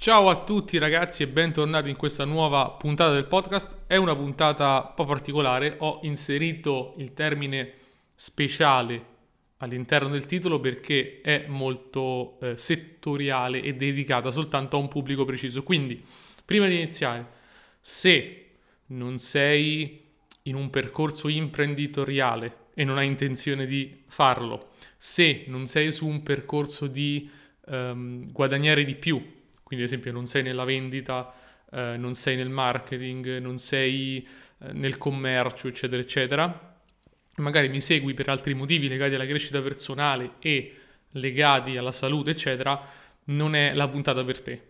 Ciao a tutti ragazzi e bentornati in questa nuova puntata del podcast. È una puntata un po' particolare, ho inserito il termine speciale all'interno del titolo perché è molto eh, settoriale e dedicata soltanto a un pubblico preciso. Quindi, prima di iniziare, se non sei in un percorso imprenditoriale e non hai intenzione di farlo, se non sei su un percorso di ehm, guadagnare di più, quindi ad esempio non sei nella vendita, eh, non sei nel marketing, non sei eh, nel commercio, eccetera, eccetera, magari mi segui per altri motivi legati alla crescita personale e legati alla salute, eccetera, non è la puntata per te.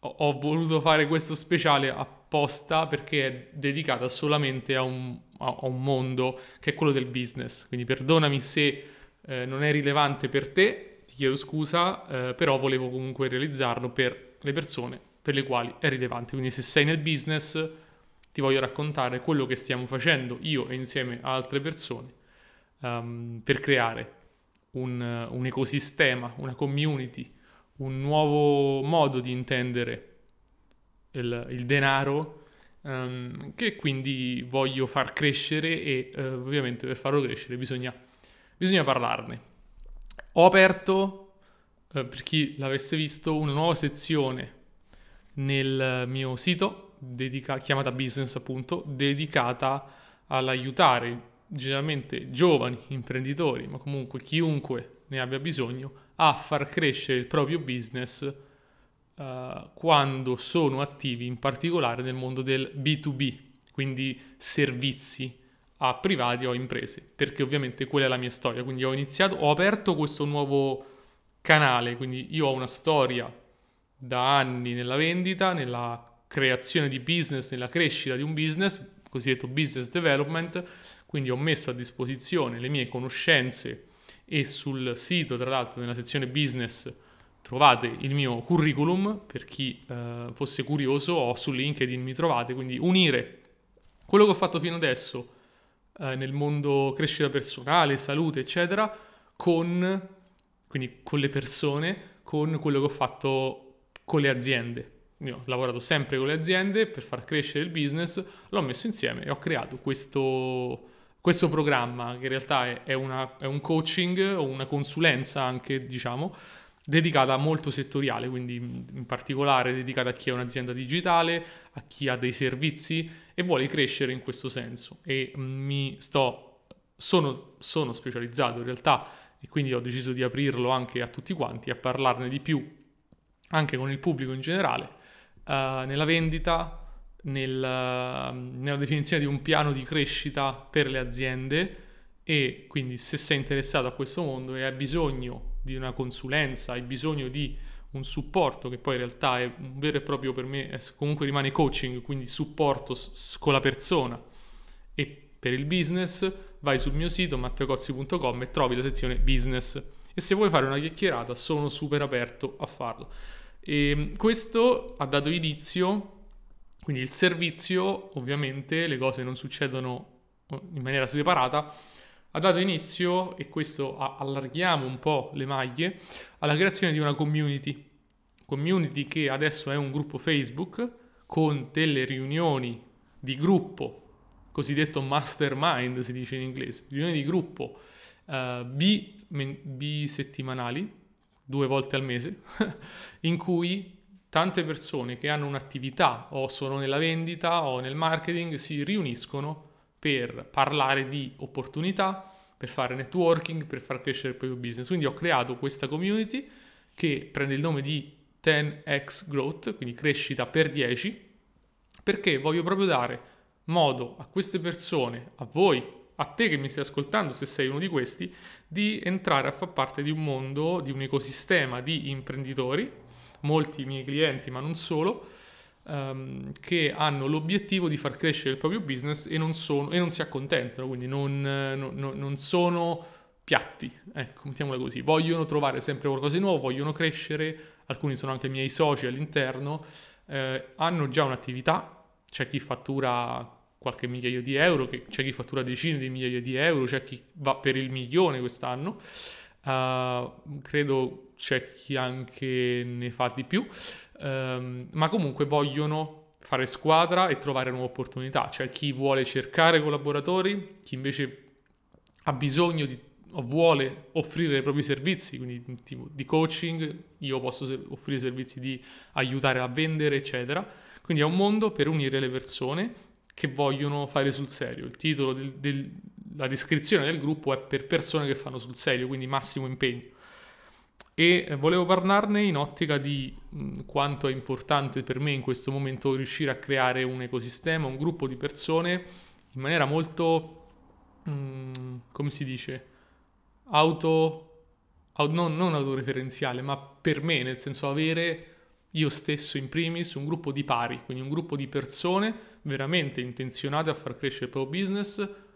ho, ho voluto fare questo speciale apposta perché è dedicata solamente a un, a, a un mondo che è quello del business. Quindi perdonami se eh, non è rilevante per te, chiedo scusa, eh, però volevo comunque realizzarlo per le persone per le quali è rilevante. Quindi se sei nel business ti voglio raccontare quello che stiamo facendo io e insieme a altre persone um, per creare un, un, ecosistema, una community, un nuovo modo di intendere il, il denaro um, che quindi voglio far crescere e uh, ovviamente per farlo crescere bisogna, bisogna parlarne. Ho aperto, eh, per chi l'avesse visto, una nuova sezione nel mio sito dedica- chiamata business appunto, dedicata all'aiutare generalmente giovani imprenditori, ma comunque chiunque ne abbia bisogno, a far crescere il proprio business uh, quando sono attivi in particolare nel mondo del B2B, quindi servizi a privati o imprese, perché ovviamente quella è la mia storia. Quindi ho iniziato, ho aperto questo nuovo canale, quindi io ho una storia da anni nella vendita, nella creazione di business, nella crescita di un business, cosiddetto business development, quindi ho messo a disposizione le mie conoscenze e sul sito, tra l'altro, nella sezione business trovate il mio curriculum. Per chi eh, fosse curioso o su LinkedIn mi trovate, quindi unire quello che ho fatto fino adesso eh, nel mondo crescita personale, salute, eccetera, con, quindi con le persone, con quello che ho fatto con le aziende. Io ho lavorato sempre con le aziende per far crescere il business, l'ho messo insieme e ho creato questo, questo programma che in realtà è, una, è un coaching o una consulenza anche, diciamo, dedicata molto settoriale, quindi in particolare dedicata a chi ha un'azienda digitale, a chi ha dei servizi e vuole crescere in questo senso. E mm, mi sto, sono, sono specializzato in realtà e quindi ho deciso di aprirlo anche a tutti quanti, a parlarne di più anche con il pubblico in generale, uh, nella vendita, nel, uh, nella definizione di un piano di crescita per le aziende e quindi se sei interessato a questo mondo e hai bisogno di una consulenza, hai bisogno di un supporto che poi in realtà è un vero e proprio per me, è, comunque rimane coaching, quindi supporto s- con la persona e per il business, vai sul mio sito matteocozzi.com e trovi la sezione business e se vuoi fare una chiacchierata sono super aperto a farlo. E ehm, questo ha dato inizio, quindi il servizio, ovviamente le cose non succedono in maniera separata, ha dato inizio, e questo allarghiamo un po' le maglie, alla creazione di una community. Community che adesso è un gruppo Facebook con delle riunioni di gruppo, cosiddetto mastermind si dice in inglese, riunioni di gruppo uh, bi- bisettimanali, due volte al mese, in cui tante persone che hanno un'attività o sono nella vendita o nel marketing si riuniscono per parlare di opportunità, per fare networking, per far crescere il proprio business. Quindi ho creato questa community che prende il nome di 10x Growth, quindi crescita per 10, perché voglio proprio dare modo a queste persone, a voi, a te che mi stai ascoltando, se sei uno di questi, di entrare a far parte di un mondo, di un ecosistema di imprenditori, molti miei clienti, ma non solo, um, che hanno l'obiettivo di far crescere il proprio business e non, sono, e non si accontentano, quindi non, non, non sono piatti, ecco, mettiamola così, vogliono trovare sempre qualcosa di nuovo, vogliono crescere, alcuni sono anche miei soci all'interno, eh, hanno già un'attività, c'è chi fattura qualche migliaio di euro, c'è chi fattura decine di migliaia di euro, c'è chi va per il milione quest'anno, uh, credo c'è chi anche ne fa di più, ehm, ma comunque vogliono fare squadra e trovare nuove opportunità. C'è chi vuole cercare collaboratori, chi invece ha bisogno di o vuole offrire i propri servizi, quindi tipo di coaching, io posso offrire servizi di aiutare a vendere, eccetera. Quindi è un mondo per unire le persone che vogliono fare sul serio. Il titolo della descrizione del gruppo è per persone che fanno sul serio, quindi massimo impegno. E eh, volevo parlarne in ottica di mh, quanto è importante per me in questo momento riuscire a creare un ecosistema, un gruppo di persone in maniera molto, mh, come si dice, auto, auto non, non autoreferenziale, ma per me, nel senso avere io stesso in primis un gruppo di pari, quindi un gruppo di persone veramente intenzionate a far crescere il proprio business,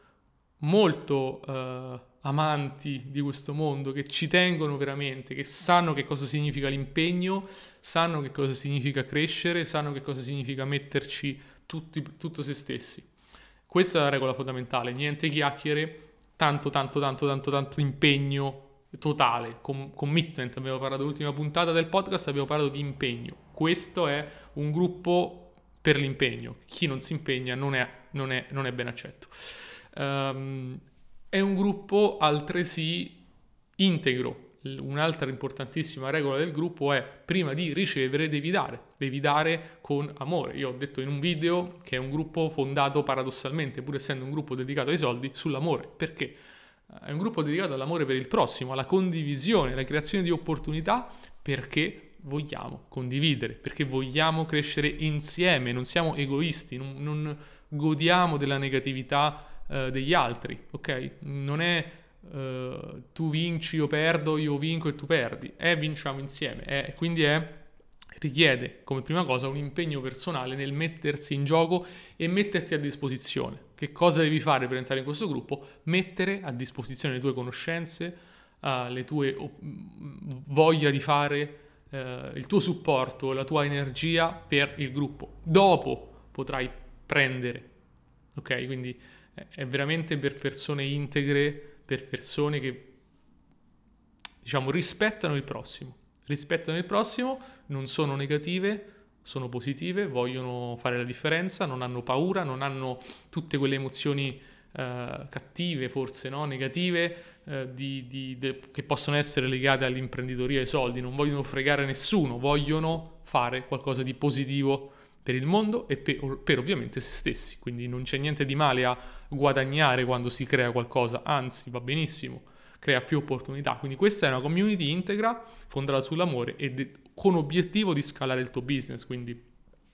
molto eh, amanti di questo mondo, che ci tengono veramente, che sanno che cosa significa l'impegno, sanno che cosa significa crescere, sanno che cosa significa metterci tutti, tutto se stessi. Questa è la regola fondamentale, niente chiacchiere, tanto, tanto, tanto, tanto, tanto impegno totale, com- commitment, abbiamo parlato l'ultima puntata del podcast, abbiamo parlato di impegno. Questo è un gruppo per l'impegno, chi non si impegna non è, non è, non è ben accetto. Um, è un gruppo altresì integro. Un'altra importantissima regola del gruppo è prima di ricevere devi dare, devi dare con amore. Io ho detto in un video che è un gruppo fondato paradossalmente, pur essendo un gruppo dedicato ai soldi, sull'amore. Perché? È un gruppo dedicato all'amore per il prossimo, alla condivisione, alla creazione di opportunità perché vogliamo condividere, perché vogliamo crescere insieme, non siamo egoisti, non, non godiamo della negatività eh, degli altri, ok? Non è eh, tu vinci, io perdo, io vinco e tu perdi, è vinciamo insieme, è, quindi è richiede come prima cosa un impegno personale nel mettersi in gioco e metterti a disposizione. Che cosa devi fare per entrare in questo gruppo? Mettere a disposizione le tue conoscenze, uh, le tue uh, voglia di fare, uh, il tuo supporto, la tua energia per il gruppo. Dopo potrai prendere, ok? Quindi è veramente per persone integre, per persone che diciamo rispettano il prossimo, rispettano il prossimo, non sono negative, sono positive, vogliono fare la differenza, non hanno paura, non hanno tutte quelle emozioni eh, cattive, forse no? negative, eh, di, di, de, che possono essere legate all'imprenditoria e ai soldi, non vogliono fregare nessuno, vogliono fare qualcosa di positivo per il mondo e per, per, ovviamente se stessi. Quindi non c'è niente di male a guadagnare quando si crea qualcosa, anzi va benissimo, crea più opportunità. Quindi questa è una community integra, fondata sull'amore e de- con obiettivo di scalare il tuo business. Quindi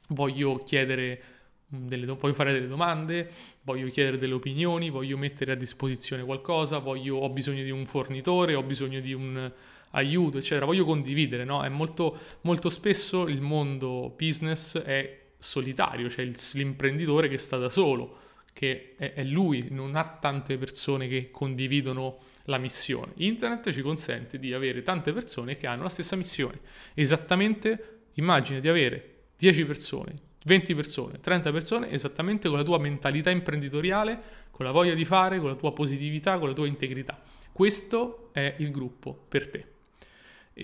voglio chiedere delle, voglio fare delle domande, voglio chiedere delle opinioni, voglio mettere a disposizione qualcosa, voglio, ho bisogno di un fornitore, ho bisogno di un aiuto, eccetera. Voglio condividere, no? È molto, molto spesso il mondo business è solitario, cioè l'imprenditore che sta da solo, che è, è lui, non ha tante persone che condividono la missione. Internet ci consente di avere tante persone che hanno la stessa missione. Esattamente, immagina di avere 10 persone, 20 persone, 30 persone, esattamente con la tua mentalità imprenditoriale, con la voglia di fare, con la tua positività, con la tua integrità. Questo è il gruppo per te.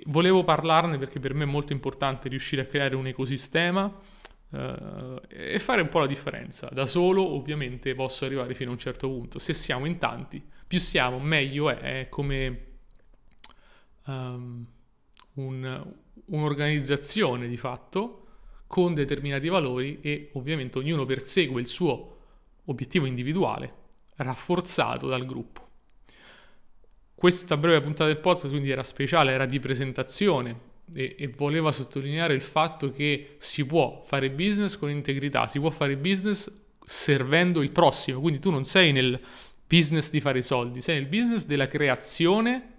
Volevo parlarne perché per me è molto importante riuscire a creare un ecosistema uh, e fare un po' la differenza. Da solo ovviamente posso arrivare fino a un certo punto. Se siamo in tanti, più siamo, meglio è. È come um, un, un'organizzazione di fatto con determinati valori e ovviamente ognuno persegue il suo obiettivo individuale rafforzato dal gruppo. Questa breve puntata del podcast quindi era speciale, era di presentazione e, e, voleva sottolineare il fatto che si può fare business con integrità, si può fare business servendo il prossimo, quindi tu non sei nel business di fare soldi, sei nel business della creazione,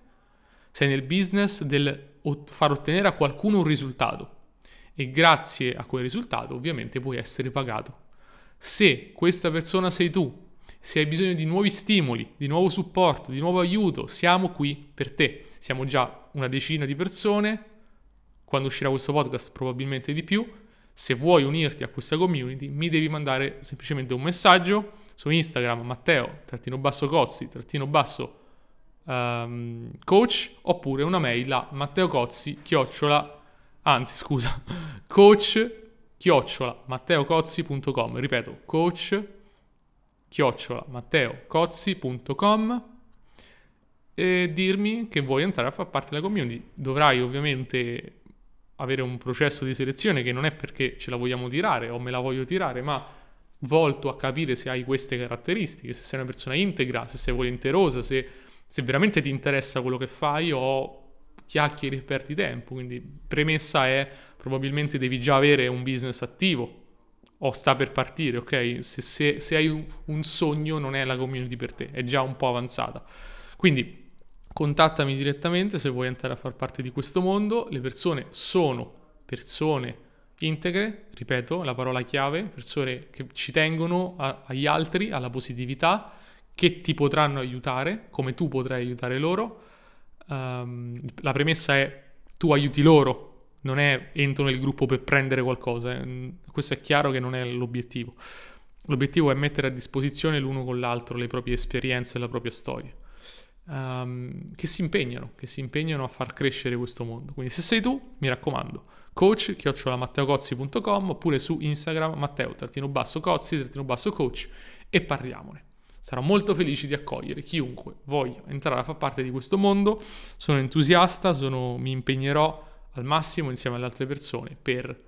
sei nel business del far ottenere a qualcuno un risultato e grazie a quel risultato ovviamente puoi essere pagato. Se questa persona sei tu se hai bisogno di nuovi stimoli, di nuovo supporto, di nuovo aiuto, siamo qui per te. Siamo già una decina di persone, quando uscirà questo podcast probabilmente di più. Se vuoi unirti a questa community mi devi mandare semplicemente un messaggio su Instagram Matteo, trattino basso Cozzi, trattino basso um, coach, oppure una mail a matteocozzi, chiocciola, anzi scusa, coach chiocciola matteocozzi.com, ripeto, coach matteocozzi.com e dirmi che vuoi entrare a far parte della community. Dovrai ovviamente avere un processo di selezione che non è perché ce la vogliamo tirare o me la voglio tirare, ma volto a capire se hai queste caratteristiche, se sei una persona integra, se sei volenterosa, se, se veramente ti interessa quello che fai o chiacchieri e perdi tempo. Quindi premessa è probabilmente devi già avere un business attivo o sta per partire, ok? Se, se, se hai un, un, sogno non è la community per te, è già un po' avanzata. Quindi contattami direttamente se vuoi entrare a far parte di questo mondo. Le persone sono persone integre, ripeto, la parola chiave, persone che ci tengono a, agli altri, alla positività, che ti potranno aiutare, come tu potrai aiutare loro. Um, la premessa è tu aiuti loro, non è entro nel gruppo per prendere qualcosa. Eh. Questo è chiaro che non è l'obiettivo. L'obiettivo è mettere a disposizione l'uno con l'altro le proprie esperienze e la propria storia. Um, che si impegnano, che si impegnano a far crescere questo mondo. Quindi se sei tu, mi raccomando, coach chiocciola oppure su Instagram matteo trattino basso cozzi trattino basso coach e parliamone. Sarò molto felice di accogliere chiunque voglia entrare a far parte di questo mondo. Sono entusiasta, sono, mi impegnerò al massimo insieme alle altre persone per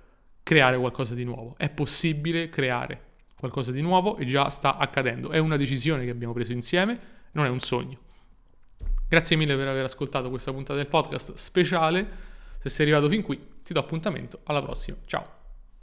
creare qualcosa di nuovo. È possibile creare qualcosa di nuovo e già sta accadendo. È una decisione che abbiamo preso insieme, non è un sogno. Grazie mille per aver ascoltato questa puntata del podcast speciale. Se sei arrivato fin qui, ti do appuntamento alla prossima. Ciao.